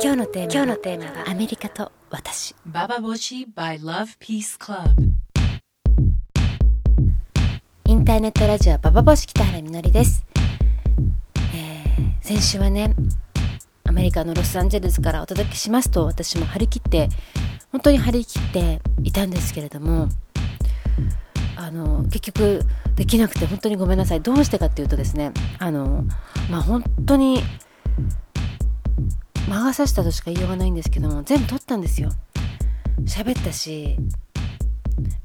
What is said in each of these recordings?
今日のテーマ今日のテーマはアメリカと私。Bababoshi by Love Peace Club インターネットラジオババボシ北原みのりです、えー先週はねアメリカのロスアンジェルスからお届けしますと私も張り切って本当に張り切っていたんですけれどもあの結局できなくて本当にごめんなさい。どうしてかっていうとですねあのまあ本当に魔が差したとしか言いようがないんですけども全部撮ったんですよ。喋ったし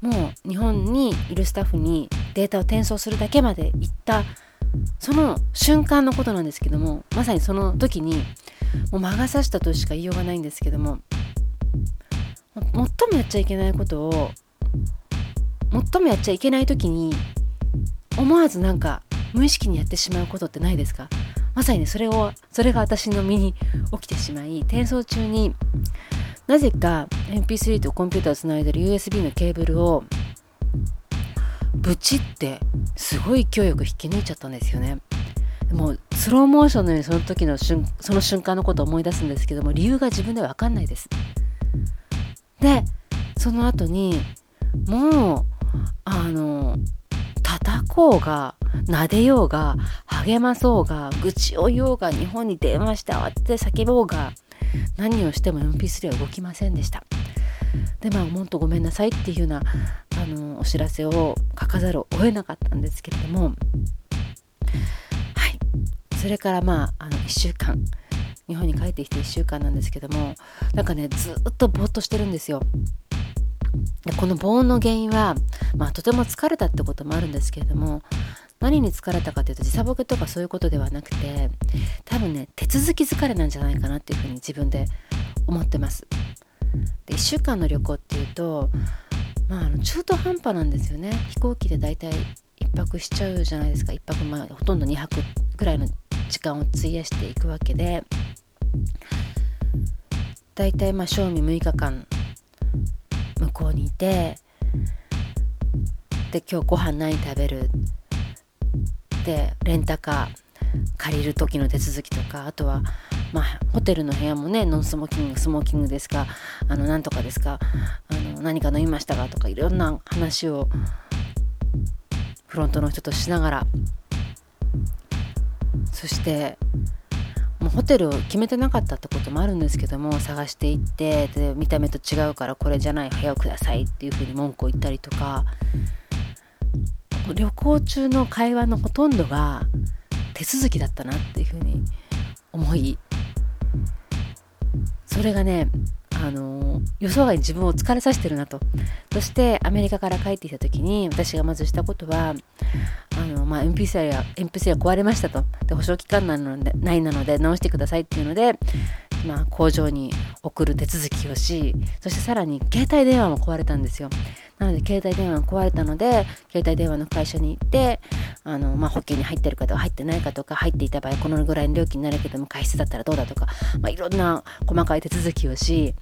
もう日本にいるスタッフにデータを転送するだけまで行った。その瞬間のことなんですけどもまさにその時にもう魔が差したとしか言いようがないんですけども最もやっちゃいけないことを最もやっちゃいけない時に思わずなんか無意識にやってしまうことってないですか？まさにねそれをそれが私の身に起きてしまい転送中になぜか MP3 とコンピューターをつないでる USB のケーブルをブチってすごい勢いよく引き抜いちゃったんですよね。もうスローモーションのようにその時の瞬その瞬間のことを思い出すんですけども理由が自分では分かんないです。でその後にもうあの叩こうが撫でようが励まそうが愚痴を言おうが日本に電話して慌てて叫ぼうが何をしても MP3 は動きませんでした。でまあ本当ごめんなさいっていうようなあのお知らせを書かざるを得なかったんですけれども。はい。それからまああの1週間。日本に帰ってきて1週間なんですけども。なんかねずっとぼーっとしてるんですよ。この防音の原因は、まあ、とても疲れたってこともあるんですけれども何に疲れたかというと時差ボケとかそういうことではなくて多分ね手続き疲れなんじゃないかなっていうふうに自分で思ってます。で1週間の旅行っていうと、まあ、中途半端なんですよね飛行機で大体1泊しちゃうじゃないですか1泊まあほとんど2泊ぐらいの時間を費やしていくわけで大体まあ賞味6日間向こうにいてで今日ご飯何食べる？でレンタカー借りる時の手続きとかあとはまあホテルの部屋もねノンスモーキングスモーキングですかあのなんとかですかあの何か飲みましたかとかいろんな話をフロントの人としながら。そしてもうホテルを決めてなかったってこともあるんですけども探していってで見た目と違うからこれじゃない部屋をくださいっていうふうに文句を言ったりとか。旅行中の会話のほとんどが手続きだったなっていうふうに思いそれがねあの予想外に自分を疲れさせてるなと。そしてアメリカから帰ってきた時に私がまずしたことは、まあ、MP3 や MP3 が壊れましたと。で保証期間なのでないなので直してくださいっていうので、まあ、工場に送る手続きをしそしてさらに携帯電話も壊れたんですよ。なので携帯電話が壊れたので携帯電話の会社に行ってあの、まあ、保険に入ってるかとか入ってないかとか入っていた場合このぐらいの料金になるけども過失だったらどうだとか、まあ、いろんな細かい手続きをし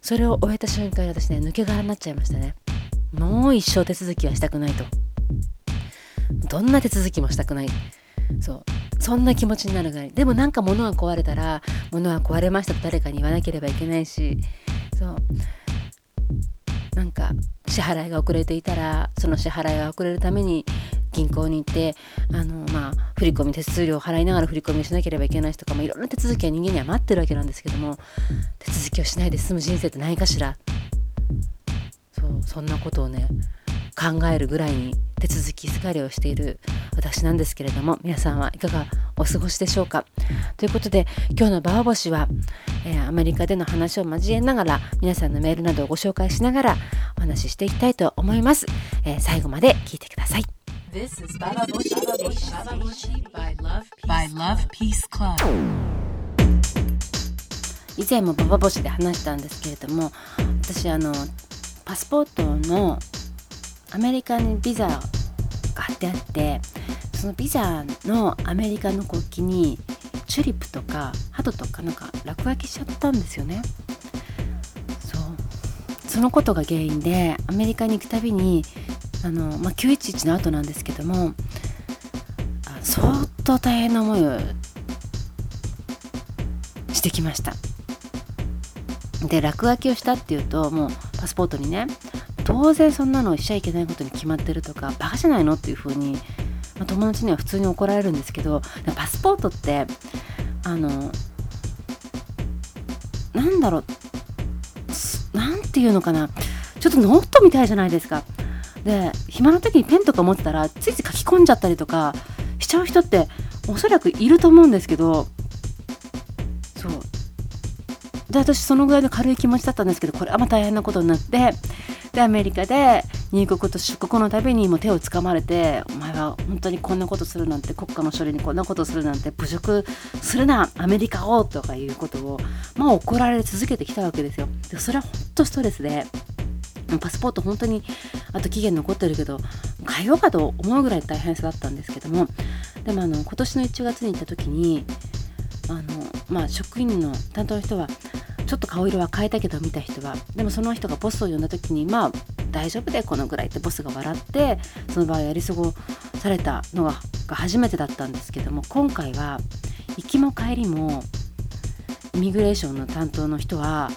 それを終えた瞬間に私ね抜け殻になっちゃいましたね。もう一生手続きはしたくないと。どんな手続きもしたくない。そう。そんな気持ちになるぐらい。でもなんか物が壊れたら物は壊れましたと誰かに言わなければいけないし。そう。なんか支払いが遅れていたらその支払いが遅れるために銀行に行ってあの、まあ、振り込み手数料を払いながら振り込みをしなければいけない人とか、まあ、いろんな手続きは人間には待ってるわけなんですけども手続きをしないで済む人生ってないかしら。そう。そんなことをね考えるぐらいに手続き疲れをしている私なんですけれども皆さんはいかがお過ごしでしょうか？ということで今日のバーボシは、えーアメリカでの話を交えながら皆さんのメールなどをご紹介しながらお話ししていきたいと思います、えー最後まで聞いてください。This is Bababoshi by Love Peace, by Love Peace Club. 以前もババボシで話したんですけれども私あのパスポートのアメリカにビザが貼ってあってそのビザのアメリカの国旗にチューリップとか鳩とかなんか落書きしちゃったんですよね。そう。そのことが原因でアメリカに行くたびにあの、まあ、911の後なんですけども相当大変な思いをしてきました。で落書きをしたっていうともうパスポートにね当然そんなのしちゃいけないことに決まってるとかバカじゃないのっていう風に、まあ、友達には普通に怒られるんですけどパスポートってあのなんだろうなんていうのかなちょっとノートみたいじゃないですか。で暇な時にペンとか持ってたらついつい書き込んじゃったりとかしちゃう人っておそらくいると思うんですけどそう。で私そのぐらいの軽い気持ちだったんですけどこれはまあ大変なことになってでアメリカで入国と出国のたびにも手をつかまれてお前は本当にこんなことするなんて国家の処理にこんなことするなんて侮辱するなアメリカをとかいうことをまあ怒られ続けてきたわけですよ。でそれは本当ストレスでパスポート本当にあと期限残ってるけど変えようかと思うぐらい大変さだったんですけどもでもあの今年の1月に行った時にあの、まあ、職員の担当の人はちょっと顔色は変えたけど見た人はでもその人がボスを呼んだ時にまあ大丈夫でこのぐらいってボスが笑ってその場合やり過ごされたのが初めてだったんですけども今回は行きも帰りもイミグレーションの担当の人は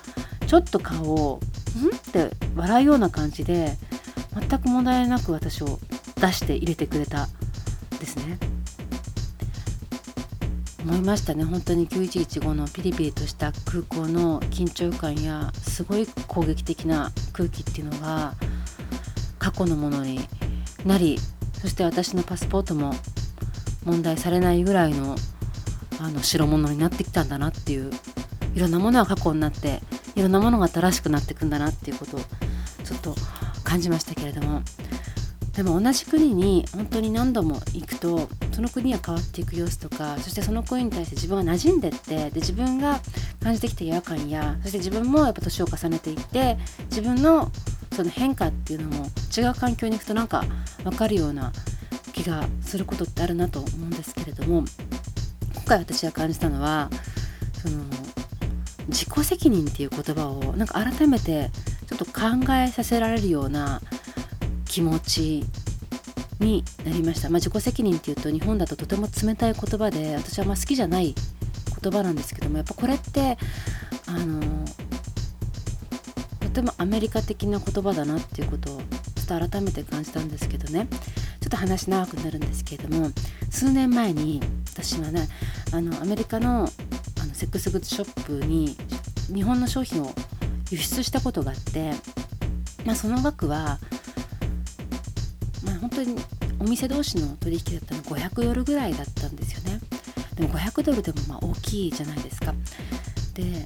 ちょっと顔を「ん?」って笑うような感じで全く問題なく私を出して入れてくれたですね。思いましたね。本当に9115のピリピリとした空港の緊張感やすごい攻撃的な空気っていうのが過去のものになりそして私のパスポートも問題されないぐらいのあの代物になってきたんだなっていういろんなものは過去になっていろんなものが新しくなっていくんだなっていうことをちょっと感じましたけれども。でも同じ国に本当に何度も行くとその国が変わっていく様子とかそしてその国に対して自分が馴染んでってで自分が感じてきた違和感やそして自分もやっぱ年を重ねていって自分のその変化っていうのも違う環境に行くとなんか分かるような気がすることってあるなと思うんですけれども今回私が感じたのはその自己責任っていう言葉をなんか改めてちょっと考えさせられるような気持ちになりました、まあ、自己責任っていうと日本だととても冷たい言葉で私はまあ好きじゃない言葉なんですけどもやっぱこれってあのとてもアメリカ的な言葉だなっていうことをちょっと改めて感じたんですけどね。ちょっと話長くなるんですけれども数年前に私はねあのアメリカのあのセックスグッズショップに日本の商品を輸出したことがあって、まあ、その額は、本当にお店同士の取引だったの500ドルぐらいだったんですよね。でも500ドルでもまあ大きいじゃないですか。で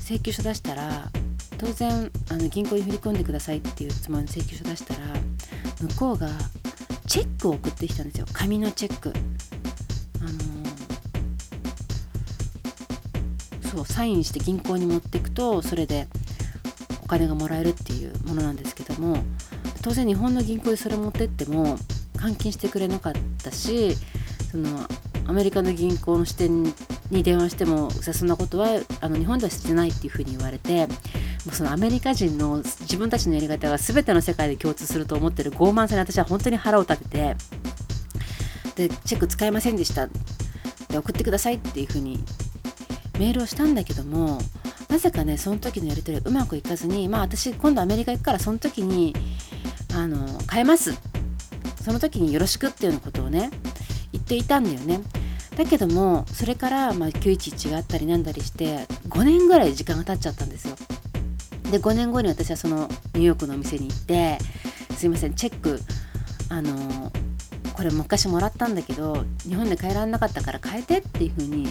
請求書出したら当然あの銀行に振り込んでくださいっていうつもりの請求書出したら向こうがチェックを送ってきたんですよ。紙のチェック。あのー、そうサインして銀行に持っていくとそれでお金がもらえるっていうものなんですけども当然日本の銀行でそれ持ってっても換金してくれなかったしそのアメリカの銀行の支店に電話してもそんなことはあの日本ではしてないっていうふうに言われてもうそのアメリカ人の自分たちのやり方が全ての世界で共通すると思ってる傲慢さに私は本当に腹を立ててでチェック使えませんでした。で送ってくださいっていうふうにメールをしたんだけどもなぜかねその時のやり取りがうまくいかずにまあ私今度アメリカ行くからその時にあの変えます。その時によろしくっていうようなことをね言っていたんだよね。だけどもそれからまあ911があったりなんだりして5年ぐらい時間が経っちゃったんですよ。で5年後に私はそのニューヨークのお店に行ってすいませんチェックあのこれ昔もらったんだけど日本で変えられなかったから変えてっていう風に、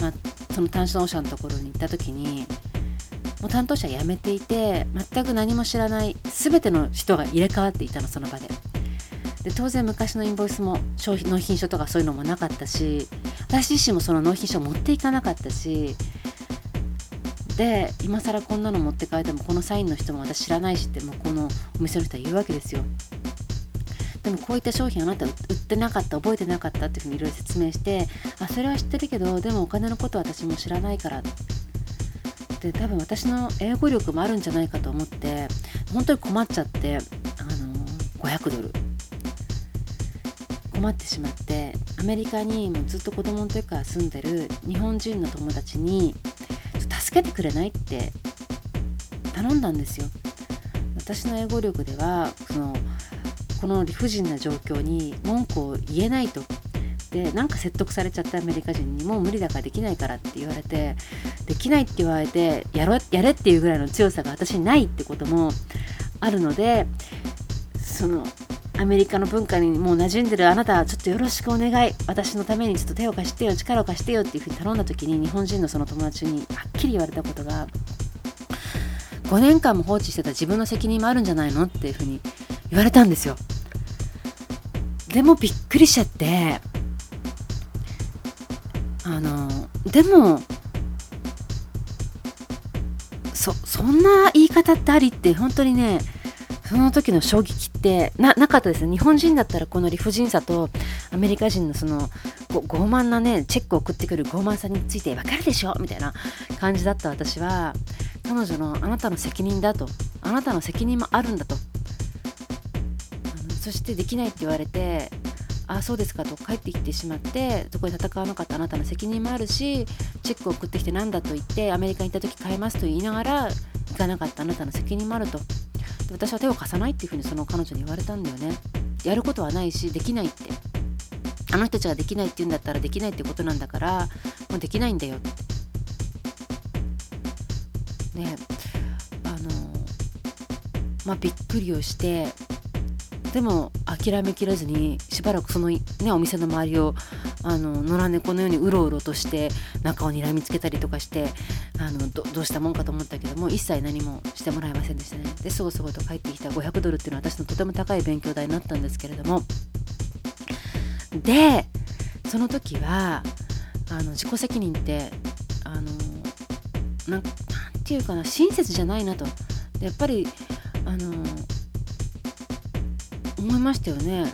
まあ、その担当者のところに行った時にもう担当者辞めていて全く何も知らない全ての人が入れ替わっていたのその場で。で当然昔のインボイスも商品納品書とかそういうのもなかったし私自身もその納品書を持っていかなかったしで今更こんなの持って帰ってもこのサインの人も私知らないしってもうこのお店の人は言うわけですよ。でもこういった商品あなた売ってなかった覚えてなかったっていうふうにいろいろ説明してあそれは知ってるけどでもお金のことは私も知らないからで多分私の英語力もあるんじゃないかと思って本当に困っちゃってあの500ドル。困ってしまってアメリカにもずっと子供の時から住んでる日本人の友達に助けてくれないって頼んだんですよ。私の英語力ではそのこの理不尽な状況に文句を言えないと。でなんか説得されちゃったアメリカ人に。もう無理だからできないからって言われてきないって言われてやろやれっていうぐらいの強さが私にないってこともあるのでそのアメリカの文化にもう馴染んでるあなたちょっとよろしくお願い。私のためにちょっと手を貸してよ力を貸してよっていうふうに頼んだ時に日本人のその友達にはっきり言われたことが5年間も放置してた自分の責任もあるんじゃないのっていうふうに言われたんですよ。でもびっくりしちゃってあのでもそそんな言い方ってありって本当にねその時の衝撃ってなかったですね日本人だったらこの理不尽さとアメリカ人のその傲慢なねチェックを送ってくる傲慢さについて分かるでしょ？みたいな感じだった私は彼女のあなたの責任だと。あなたの責任もあるんだと。そしてできないって言われてあそうですかと帰ってきてしまってそこで戦わなかったあなたの責任もあるしチェックを送ってきて何だと言ってアメリカに行った時変えますと言いながら行かなかったあなたの責任もあると。私は手を貸さないっていうふうにその彼女に言われたんだよね。やることはないしできないって。あの人たちができないって言うんだったらできないってことなんだからもうできないんだよ。ってねあのまあびっくりをしてでも諦めきれずにしばらくその、ね、お店の周りをあの野良猫のようにうろうろとして中を睨みつけたりとかしてあのどどうしたもんかと思ったけども一切何もしてもらえませんでしたね。ですごすごと帰ってきた500ドルっていうのは私のとても高い勉強代になったんですけれども。でその時はあの自己責任ってあのなんていうかな親切じゃないなと。やっぱりあの思いましたよね。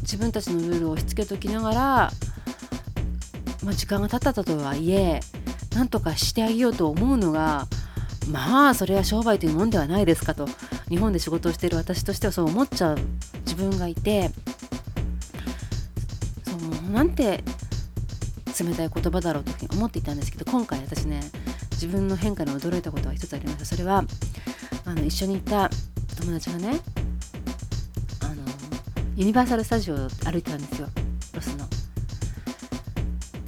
自分たちのルールを押し付けときながら、まあ、時間が経ったとはいえなんとかしてあげようと思うのがまあそれは商売というもんではないですかと日本で仕事をしている私としてはそう思っちゃう自分がいてそうなんて冷たい言葉だろうと思っていたんですけど今回私ね自分の変化に驚いたことが一つありましたそれはあの一緒に行った友達がねユニバーサル・スタジオを歩いてたんですよロスの。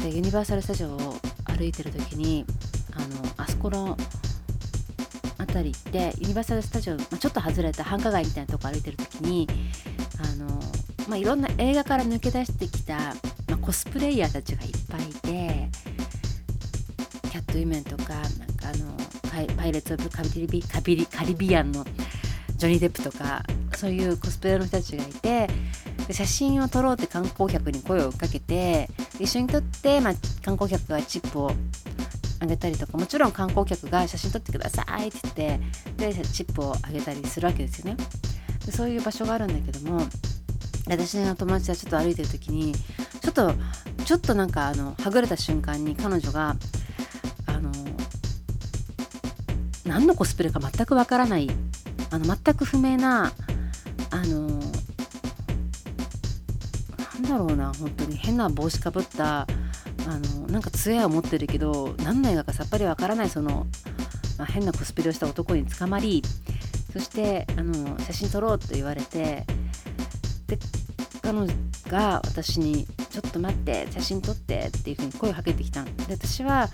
でユニバーサル・スタジオを歩いてる時にあのあそこの辺りってユニバーサル・スタジオ、まあ、ちょっと外れた繁華街みたいなとこ歩いてる時にあの、まあ、いろんな映画から抜け出してきた、まあ、コスプレイヤーたちがいっぱいいてキャット・ウィメンとかなんかあのパイレーツ・オブ・カビリカビリカリビアンのジョニー・デップとかそういうコスプレの人たちがいて写真を撮ろうって観光客に声をかけて一緒に撮って、まあ、観光客がチップをあげたりとかもちろん観光客が写真撮ってくださいって言ってでチップをあげたりするわけですよね。でそういう場所があるんだけども私の友達はちょっと歩いてる時にちょっとちょっとなんかあのはぐれた瞬間に彼女があの何のコスプレか全くわからないあの全く不明なあのなんだろうな本当に変な帽子かぶったあのなんか杖は持ってるけど何の映画かさっぱりわからないその、まあ、変なコスプレをした男に捕まりそしてあの写真撮ろうと言われてで彼女が私に「ちょっと待って写真撮って」っていう風に声をかけてきたんで私は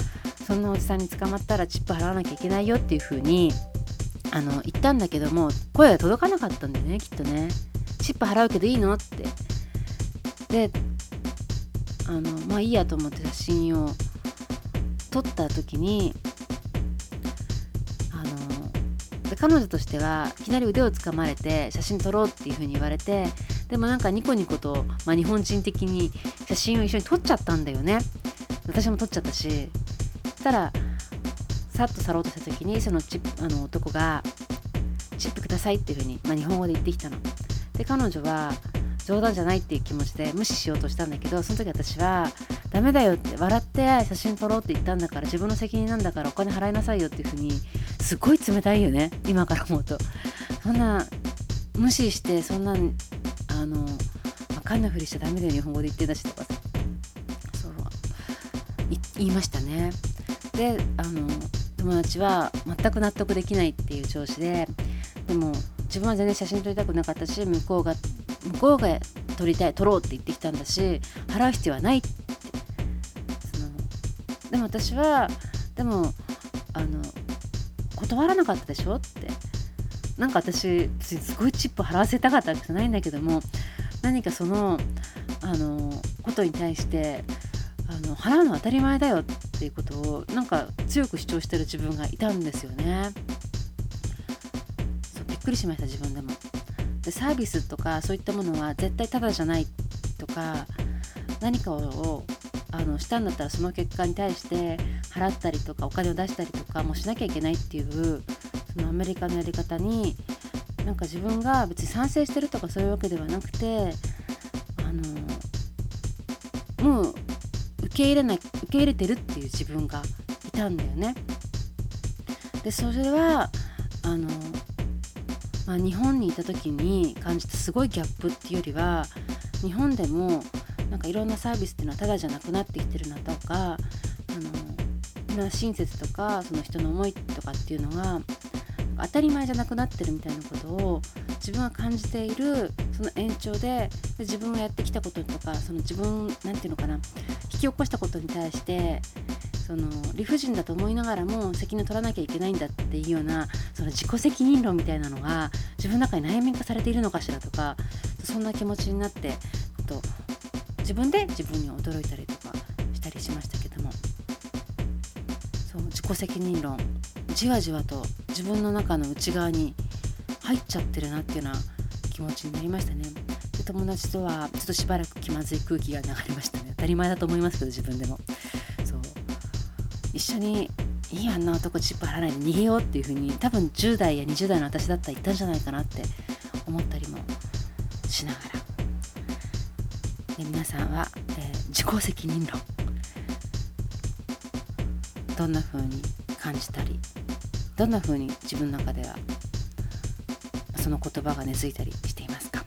そんなおじさんに捕まったらチップ払わなきゃいけないよっていう風にあの言ったんだけども声が届かなかったんだよねきっとね。チップ払うけどいいのって。であのまあいいやと思って写真を撮った時にあので彼女としてはいきなり腕をつかまれて写真撮ろうっていう風に言われてでもなんかニコニコと、まあ、日本人的に写真を一緒に撮っちゃったんだよね。私も撮っちゃったし。したらさっと去ろうとした時にそのチあの男が「チップください」っていうふうに、まあ、日本語で言ってきたの。で彼女は冗談じゃないっていう気持ちで無視しようとしたんだけどその時私は「ダメだよ」って笑って写真撮ろうって言ったんだから自分の責任なんだからお金払いなさいよっていうふうにすごい冷たいよね今から思うと。そんな無視してそんなあの分かんなふりしちゃダメだよ日本語で言ってたしとかそう言いましたね。であの友達は全く納得できないっていう調子ででも自分は全然写真撮りたくなかったし向こうが向こうが撮りたい撮ろうって言ってきたんだし払う必要はないって。そのでも私はでもあの断らなかったでしょって。なんか私すごいチップ払わせたかったわけじゃないんだけども何かそのあのことに対してあの払うのは当たり前だよってっていうことをなんか強く主張してる自分がいたんですよね。そうびっくりしました自分でも。でサービスとかそういったものは絶対タダじゃないとか何かをあのしたんだったらその結果に対して払ったりとかお金を出したりとかもしなきゃいけないっていうそのアメリカのやり方になんか自分が別に賛成してるとかそういうわけではなくてあのもう受け入れない受け入れてるっていう自分がいたんだよね。でそれはあの、まあ、日本にいた時に感じたすごいギャップっていうよりは日本でもなんかいろんなサービスっていうのはただじゃなくなってきてるなとかあのな親切とかその人の思いとかっていうのが当たり前じゃなくなってるみたいなことを自分が感じているその延長でで自分がやってきたこととかその自分なんていうのかな引き起こしたことに対してその理不尽だと思いながらも責任を取らなきゃいけないんだっていうようなその自己責任論みたいなのが自分の中に内面化されているのかしらとかそんな気持ちになってと自分で自分に驚いたりとかしたりしましたけども。そう自己責任論。じわじわと自分の中の内側に入っちゃってるなっていうような気持ちになりましたね。で友達とはちょっとしばらく気まずい空気が流れましたね。当たり前だと思いますけど自分でも。そう。一緒にいいあんな男チップ払わないで逃げようっていう風に多分10代や20代の私だったら言ったんじゃないかなって思ったりもしながら、で皆さんは、えー自己責任論。どんな風に感じたりどんな風に自分の中ではその言葉が根付いたりしていますか？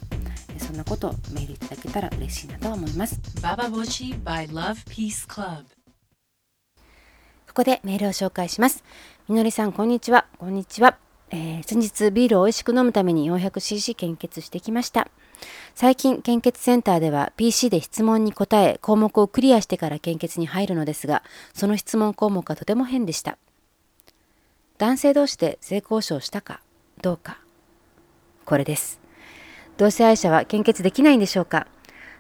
えそんなことをメールいただけたら嬉しいなと思います Bababushi by Love Peace Club. ここでメールを紹介します。みのりさん、こんにちは。こんにちは。えー先日ビールを美味しく飲むために 400cc 献血してきました。最近、献血センターでは PC で質問に答え、項目をクリアしてから献血に入るのですが、その質問項目がとても変でした。男性同士で性交渉したかどうか。これです。同性愛者は献血できないんでしょうか？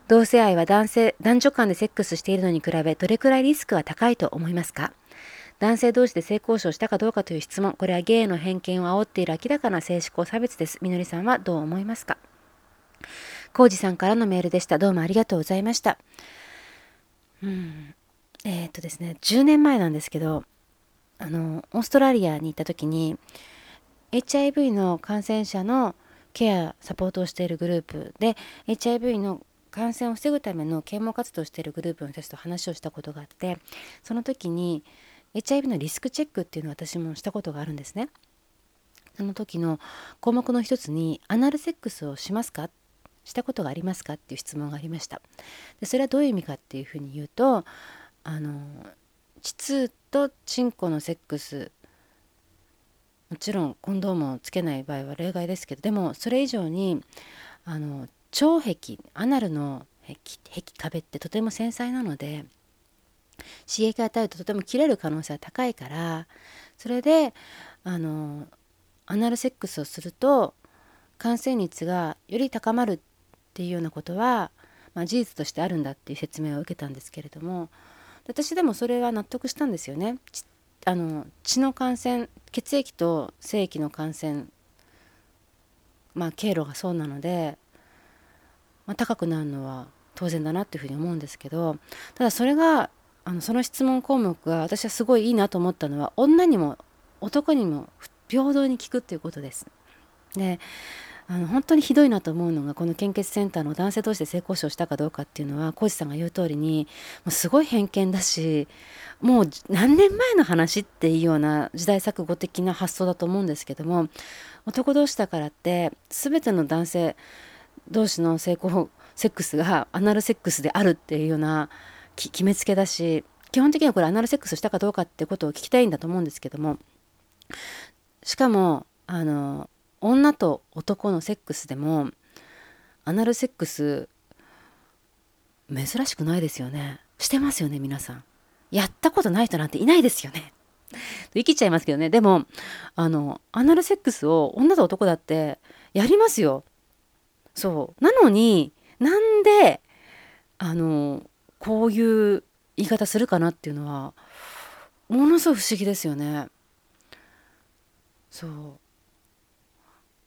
同性愛は男性男女間でセックスしているのに比べどれくらいリスクは高いと思いますか？男性同士で性交渉したかどうかという質問。これはゲイの偏見を煽っている明らかな性思考差別です。みのりさんはどう思いますか？コウジさんからのメールでした。どうもありがとうございました。うん。えーっとですね10年前なんですけどあのオーストラリアに行った時に HIV の感染者のケアサポートをしているグループで HIV の感染を防ぐための啓蒙活動をしているグループの人たちと話をしたことがあってその時に HIV のリスクチェックっていうのを私もしたことがあるんですね。その時の項目の一つに「アナルセックスをしますか?」したことがありますか？っていう質問がありました。でそれはどういう意味かっていうふうに言うとあの膣とチンコのセックスもちろんコンドームをつけない場合は例外ですけどでもそれ以上にあの腸壁アナルの壁壁ってとても繊細なので刺激を与えるととても切れる可能性が高いからそれであのアナルセックスをすると感染率がより高まるっていうようなことは、まあ、事実としてあるんだっていう説明を受けたんですけれども私でもそれは納得したんですよね。あの血の感染血液と精液の感染まあ経路がそうなので、まあ、高くなるのは当然だなっていうふうに思うんですけどただそれがあのその質問項目が私はすごいいいなと思ったのは女にも男にも平等に聞くっていうことです。であの本当にひどいなと思うのがこの献血センターの男性同士で性交渉したかどうかっていうのは浩司さんが言う通りにもうすごい偏見だしもう何年前の話っていうような時代錯誤的な発想だと思うんですけども男同士だからって全ての男性同士の性交セックスがアナルセックスであるっていうような決めつけだし基本的にはこれアナルセックスしたかどうかってことを聞きたいんだと思うんですけどもしかもあの女と男のセックスでもアナルセックス珍しくないですよね。してますよね皆さん。やったことない人なんていないですよね。生きちゃいますけどね。でもあのアナルセックスを女と男だってやりますよ。そう。なのになんであのこういう言い方するかなっていうのはものすごい不思議ですよね。そう。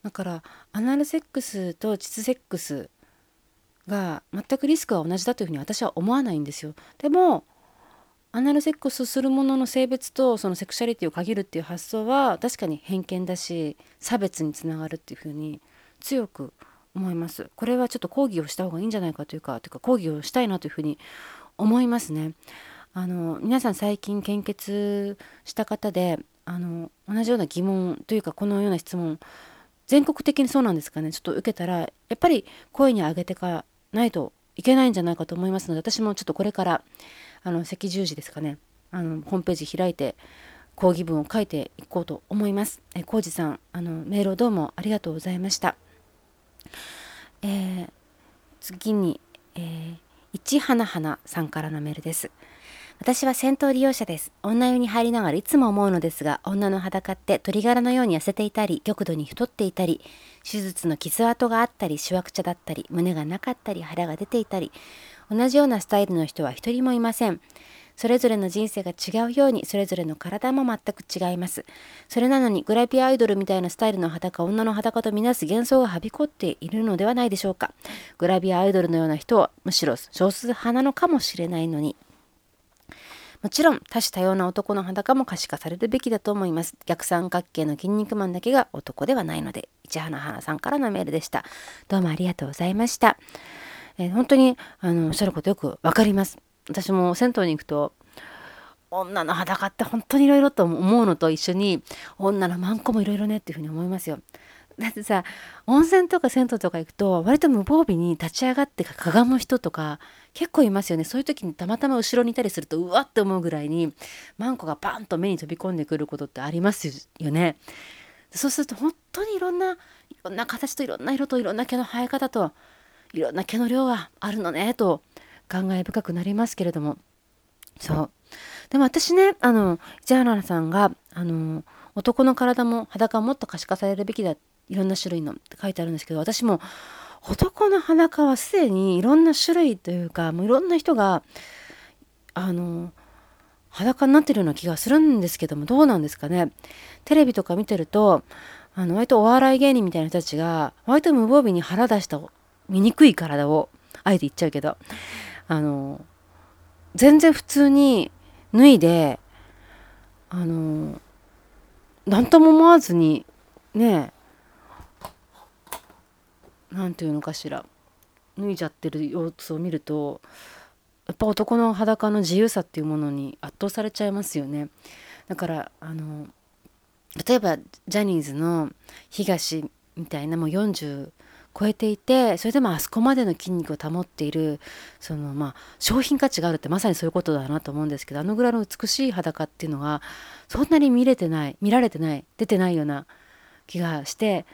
だからアナルセックスと膣セックスが全くリスクは同じだというふうに私は思わないんですよ。でもアナルセックスするものの性別とそのセクシャリティを限るっていう発想は確かに偏見だし差別につながるっていうふうに強く思います。これはちょっと抗議をした方がいいんじゃないかというかというか抗議をしたいなというふうに思いますね。あの皆さん最近献血した方であの同じような疑問というかこのような質問全国的にそうなんですかねちょっと受けたらやっぱり声に上げてかないといけないんじゃないかと思いますので私もちょっとこれからあの赤十字ですかねあのホームページ開いて抗議文を書いていこうと思います。え浩二さんあのメールをどうもありがとうございました。えー、次に、えー、一花花さんからのメールです。私は戦闘利用者です。女湯に入りながらいつも思うのですが、女の裸って鶏ガラのように痩せていたり、極度に太っていたり、手術の傷跡があったり、しわくちゃだったり、胸がなかったり、腹が出ていたり、同じようなスタイルの人は一人もいません。それぞれの人生が違うようにそれぞれの体も全く違います。それなのにグラビアアイドルみたいなスタイルの裸女の裸とみなす幻想がはびこっているのではないでしょうか。グラビアアイドルのような人はむしろ少数派なのかもしれないのに。もちろん多種多様な男の裸も可視化されるべきだと思います。逆三角形の筋肉マンだけが男ではないので、市花花さんからのメールでした。どうもありがとうございました。えー、本当にあのおっしゃることよくわかります。私も銭湯に行くと女の裸って本当にいろいろと思うのと一緒に女のマンコもいろいろねっていうふうに思いますよ。だってさ温泉とか銭湯とか行くと割と無防備に立ち上がってかがむ人とか結構いますよね。そういう時にたまたま後ろにいたりするとうわって思うぐらいにマンコがバンと目に飛び込んでくることってありますよね。そうすると本当にいろんないろんな形といろんな色といろんな毛の生え方といろんな毛の量があるのねと感慨深くなりますけれども。そう。でも私ねあの市原さんがあの男の体も裸ももっと可視化されるべきだっていろんな種類のって書いてあるんですけど私も男の裸はすでにいろんな種類というかもういろんな人があの裸になってるような気がするんですけどもどうなんですかね。テレビとか見てるとあの割とお笑い芸人みたいな人たちが割と無防備に腹出した醜い体をあえて言っちゃうけどあの全然普通に脱いであの何とも思わずにね何て言うのかしら脱いじゃってる様子を見るとやっぱ男の裸の自由さっていうものに圧倒されちゃいますよね。だからあの例えばジャニーズの東みたいなもう40超えていてそれでもあそこまでの筋肉を保っているそのまあ商品価値があるってまさにそういうことだなと思うんですけどあのぐらいの美しい裸っていうのがそんなに見れてない見られてない出てないような気がして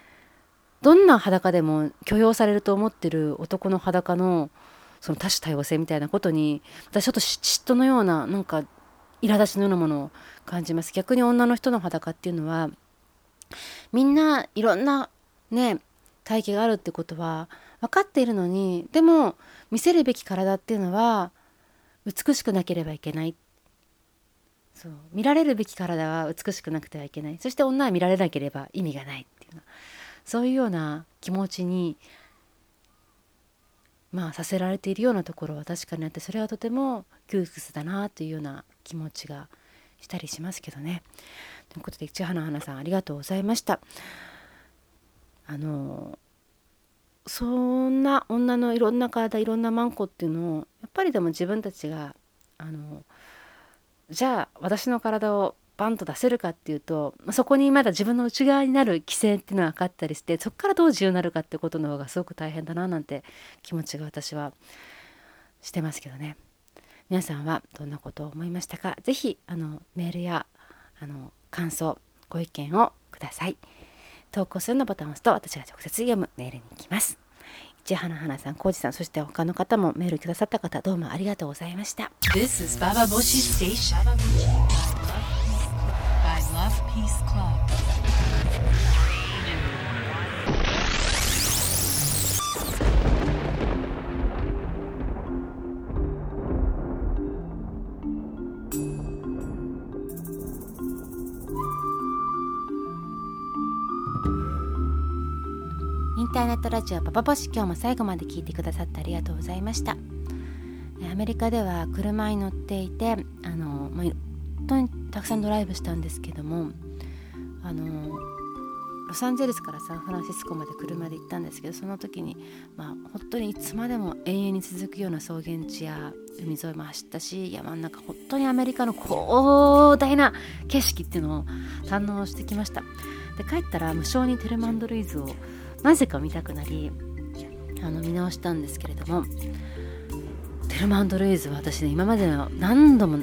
どんな裸でも許容されると思ってる男の裸のその多種多様性みたいなことに私ちょっと嫉妬のようななんか苛立ちのようなものを感じます。逆に女の人の裸っていうのはみんないろんなね体型があるってことは分かっているのにでも見せるべき体っていうのは美しくなければいけない。そう見られるべき体は美しくなくてはいけない。そして女は見られなければ意味がないっていうのそういうような気持ちにまあさせられているようなところは確かにあってそれはとても窮屈だなというような気持ちがしたりしますけどね。ということで市花花さんありがとうございました。あのそんな女のいろんな体いろんなマンコっていうのをやっぱりでも自分たちがあのじゃあ私の体をバンと出せるかっていうとそこにまだ自分の内側になる規制っていうのが分かったりしてそこからどう自由になるかってことの方がすごく大変だななんて気持ちが私はしてますけどね。皆さんはどんなことを思いましたか？ぜひあのメールやあの感想ご意見をください投稿するのボタンを押すと私が直接読むメールに行きます市花花さん、浩二さん、そして他の方もメールくださった方、どうもありがとうございました。Love Peace Club. インターネットラジオパパボシ今日も最後まで聞いてくださってありがとうございましたアメリカでは車に乗っていてあの、まあ、当にたくさんドライブしたんですけどもあのロサンゼルスからサンフランシスコまで車で行ったんですけどその時に、まあ、本当にいつまでも永遠に続くような草原地や海沿いも走ったし山の中本当にアメリカの広大な景色っていうのを堪能してきました。で帰ったら無性にテルマンド・ルイズをなぜか見たくなりあの見直したんですけれどもテルマンド・ルイズは私ね今までの何度も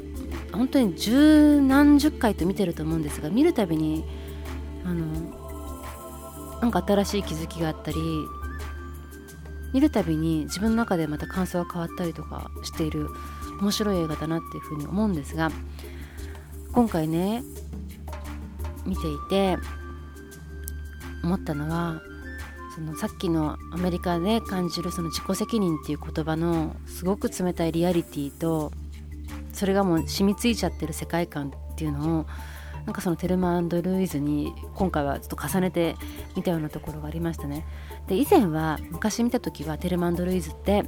本当に十何十回と見てると思うんですが見るたびにあのなんか新しい気づきがあったり見るたびに自分の中でまた感想が変わったりとかしている面白い映画だなっていうふうに思うんですが今回ね見ていて思ったのはそのさっきのアメリカで感じるその自己責任っていう言葉のすごく冷たいリアリティとそれがもう染みついちゃってる世界観っていうのをなんかそのテルマルイズに今回はちょっと重ねて見たようなところがありましたね。で以前は昔見た時はテルマンルイズって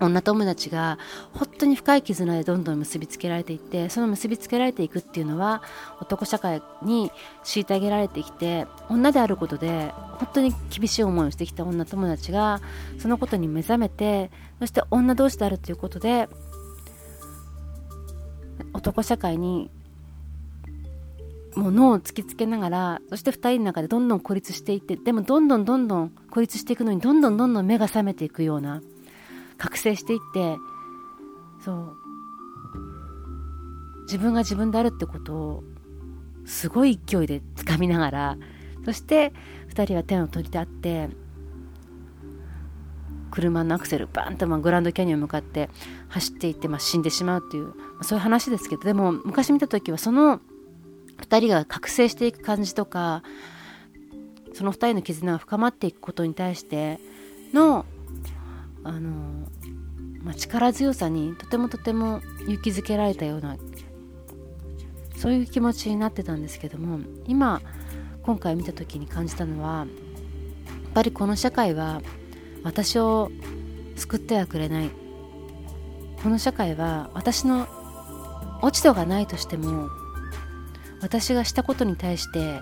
女友達が本当に深い絆でどんどん結びつけられていってその結びつけられていくっていうのは男社会に虐げられてきて女であることで本当に厳しい思いをしてきた女友達がそのことに目覚めてそして女同士であるということで男社会にもう脳を突きつけながらそして2人の中でどんどん孤立していってでもどんどんどんどん孤立していくのにどんどんどんどん目が覚めていくような覚醒していってそう自分が自分であるってことをすごい勢いで掴みながらそして2人は手を取り合って車のアクセルバーンとまグランドキャニオン向かって走っていってま死んでしまうっていう、まそういう話ですけどでも昔見た時はその2人が覚醒していく感じとかその2人の絆が深まっていくことに対してのあの、まあ、力強さにとてもとても勇気づけられたようなそういう気持ちになってたんですけども今今回見た時に感じたのはやっぱりこの社会は私を救ってはくれない。この社会は私の落ち度がないとしても私がしたことに対して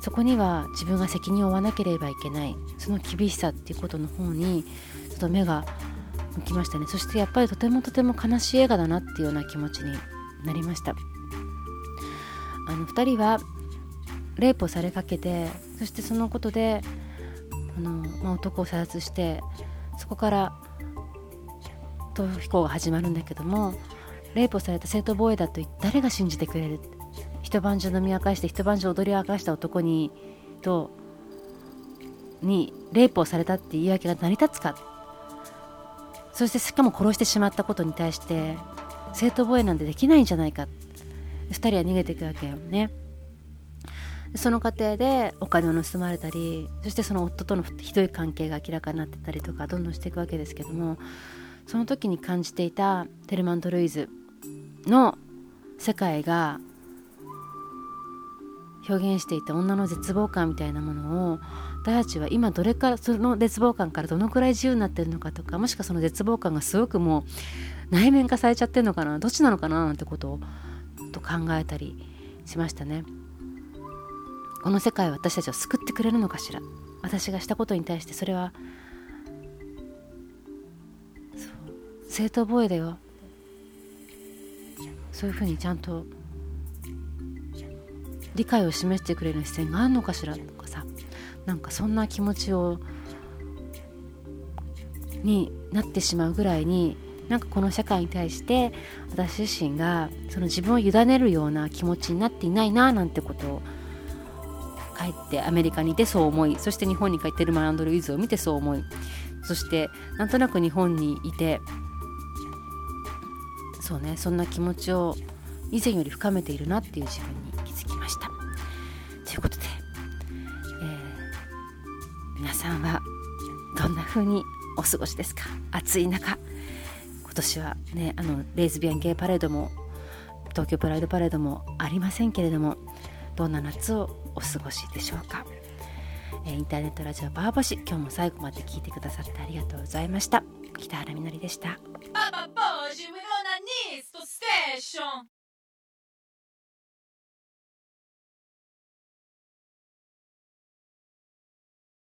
そこには自分が責任を負わなければいけない。その厳しさっていうことの方にちょっと目が向きましたね。そしてやっぱりとてもとても悲しい映画だなっていうような気持ちになりました。あの2人はレイプをされかけてそしてそのことであの、まあ、男を射殺してそこから逃避行が始まるんだけどもレイプをされた正当防衛だと誰が信じてくれる？一晩中飲み明かして一晩中踊り明かした男にとにレイプをされたって言い訳が成り立つか。そしてしかも殺してしまったことに対して正当防衛なんてできないんじゃないか。2人は逃げていくわけよね。その過程でお金を盗まれたりそしてその夫とのひどい関係が明らかになってたりとかどんどんしていくわけですけどもその時に感じていたテルマント・ルイズの世界が表現していた女の絶望感みたいなものを私たちは今どれかその絶望感からどのくらい自由になってるのかとかもしくはその絶望感がすごくもう内面化されちゃってるのかなどっちなのかななんてことをと考えたりしましたね。この世界は私たちを救ってくれるのかしら？私がしたことに対してそれはそう正当防衛だよ。そういうふうにちゃんと理解を示してくれる視線があるのかしら？とかさなんかそんな気持ちをになってしまうぐらいになんかこの社会に対して私自身がその自分を委ねるような気持ちになっていないななんてことを帰ってアメリカにいてそう思いそして日本に帰ってルマランドル・イズを見てそう思いそしてなんとなく日本にいてそうねそんな気持ちを以前より深めているなっていう自分に気づきました。ということで、えー、皆さんはどんな風にお過ごしですか？暑い中。今年はねあのレイズビアンゲイパレードも東京プライドパレードもありませんけれどもどんな夏をお過ごしでしょうか、えーインターネットラジオバーバシ今日も最後まで聞いてくださってありがとうございました。北原みのりでした。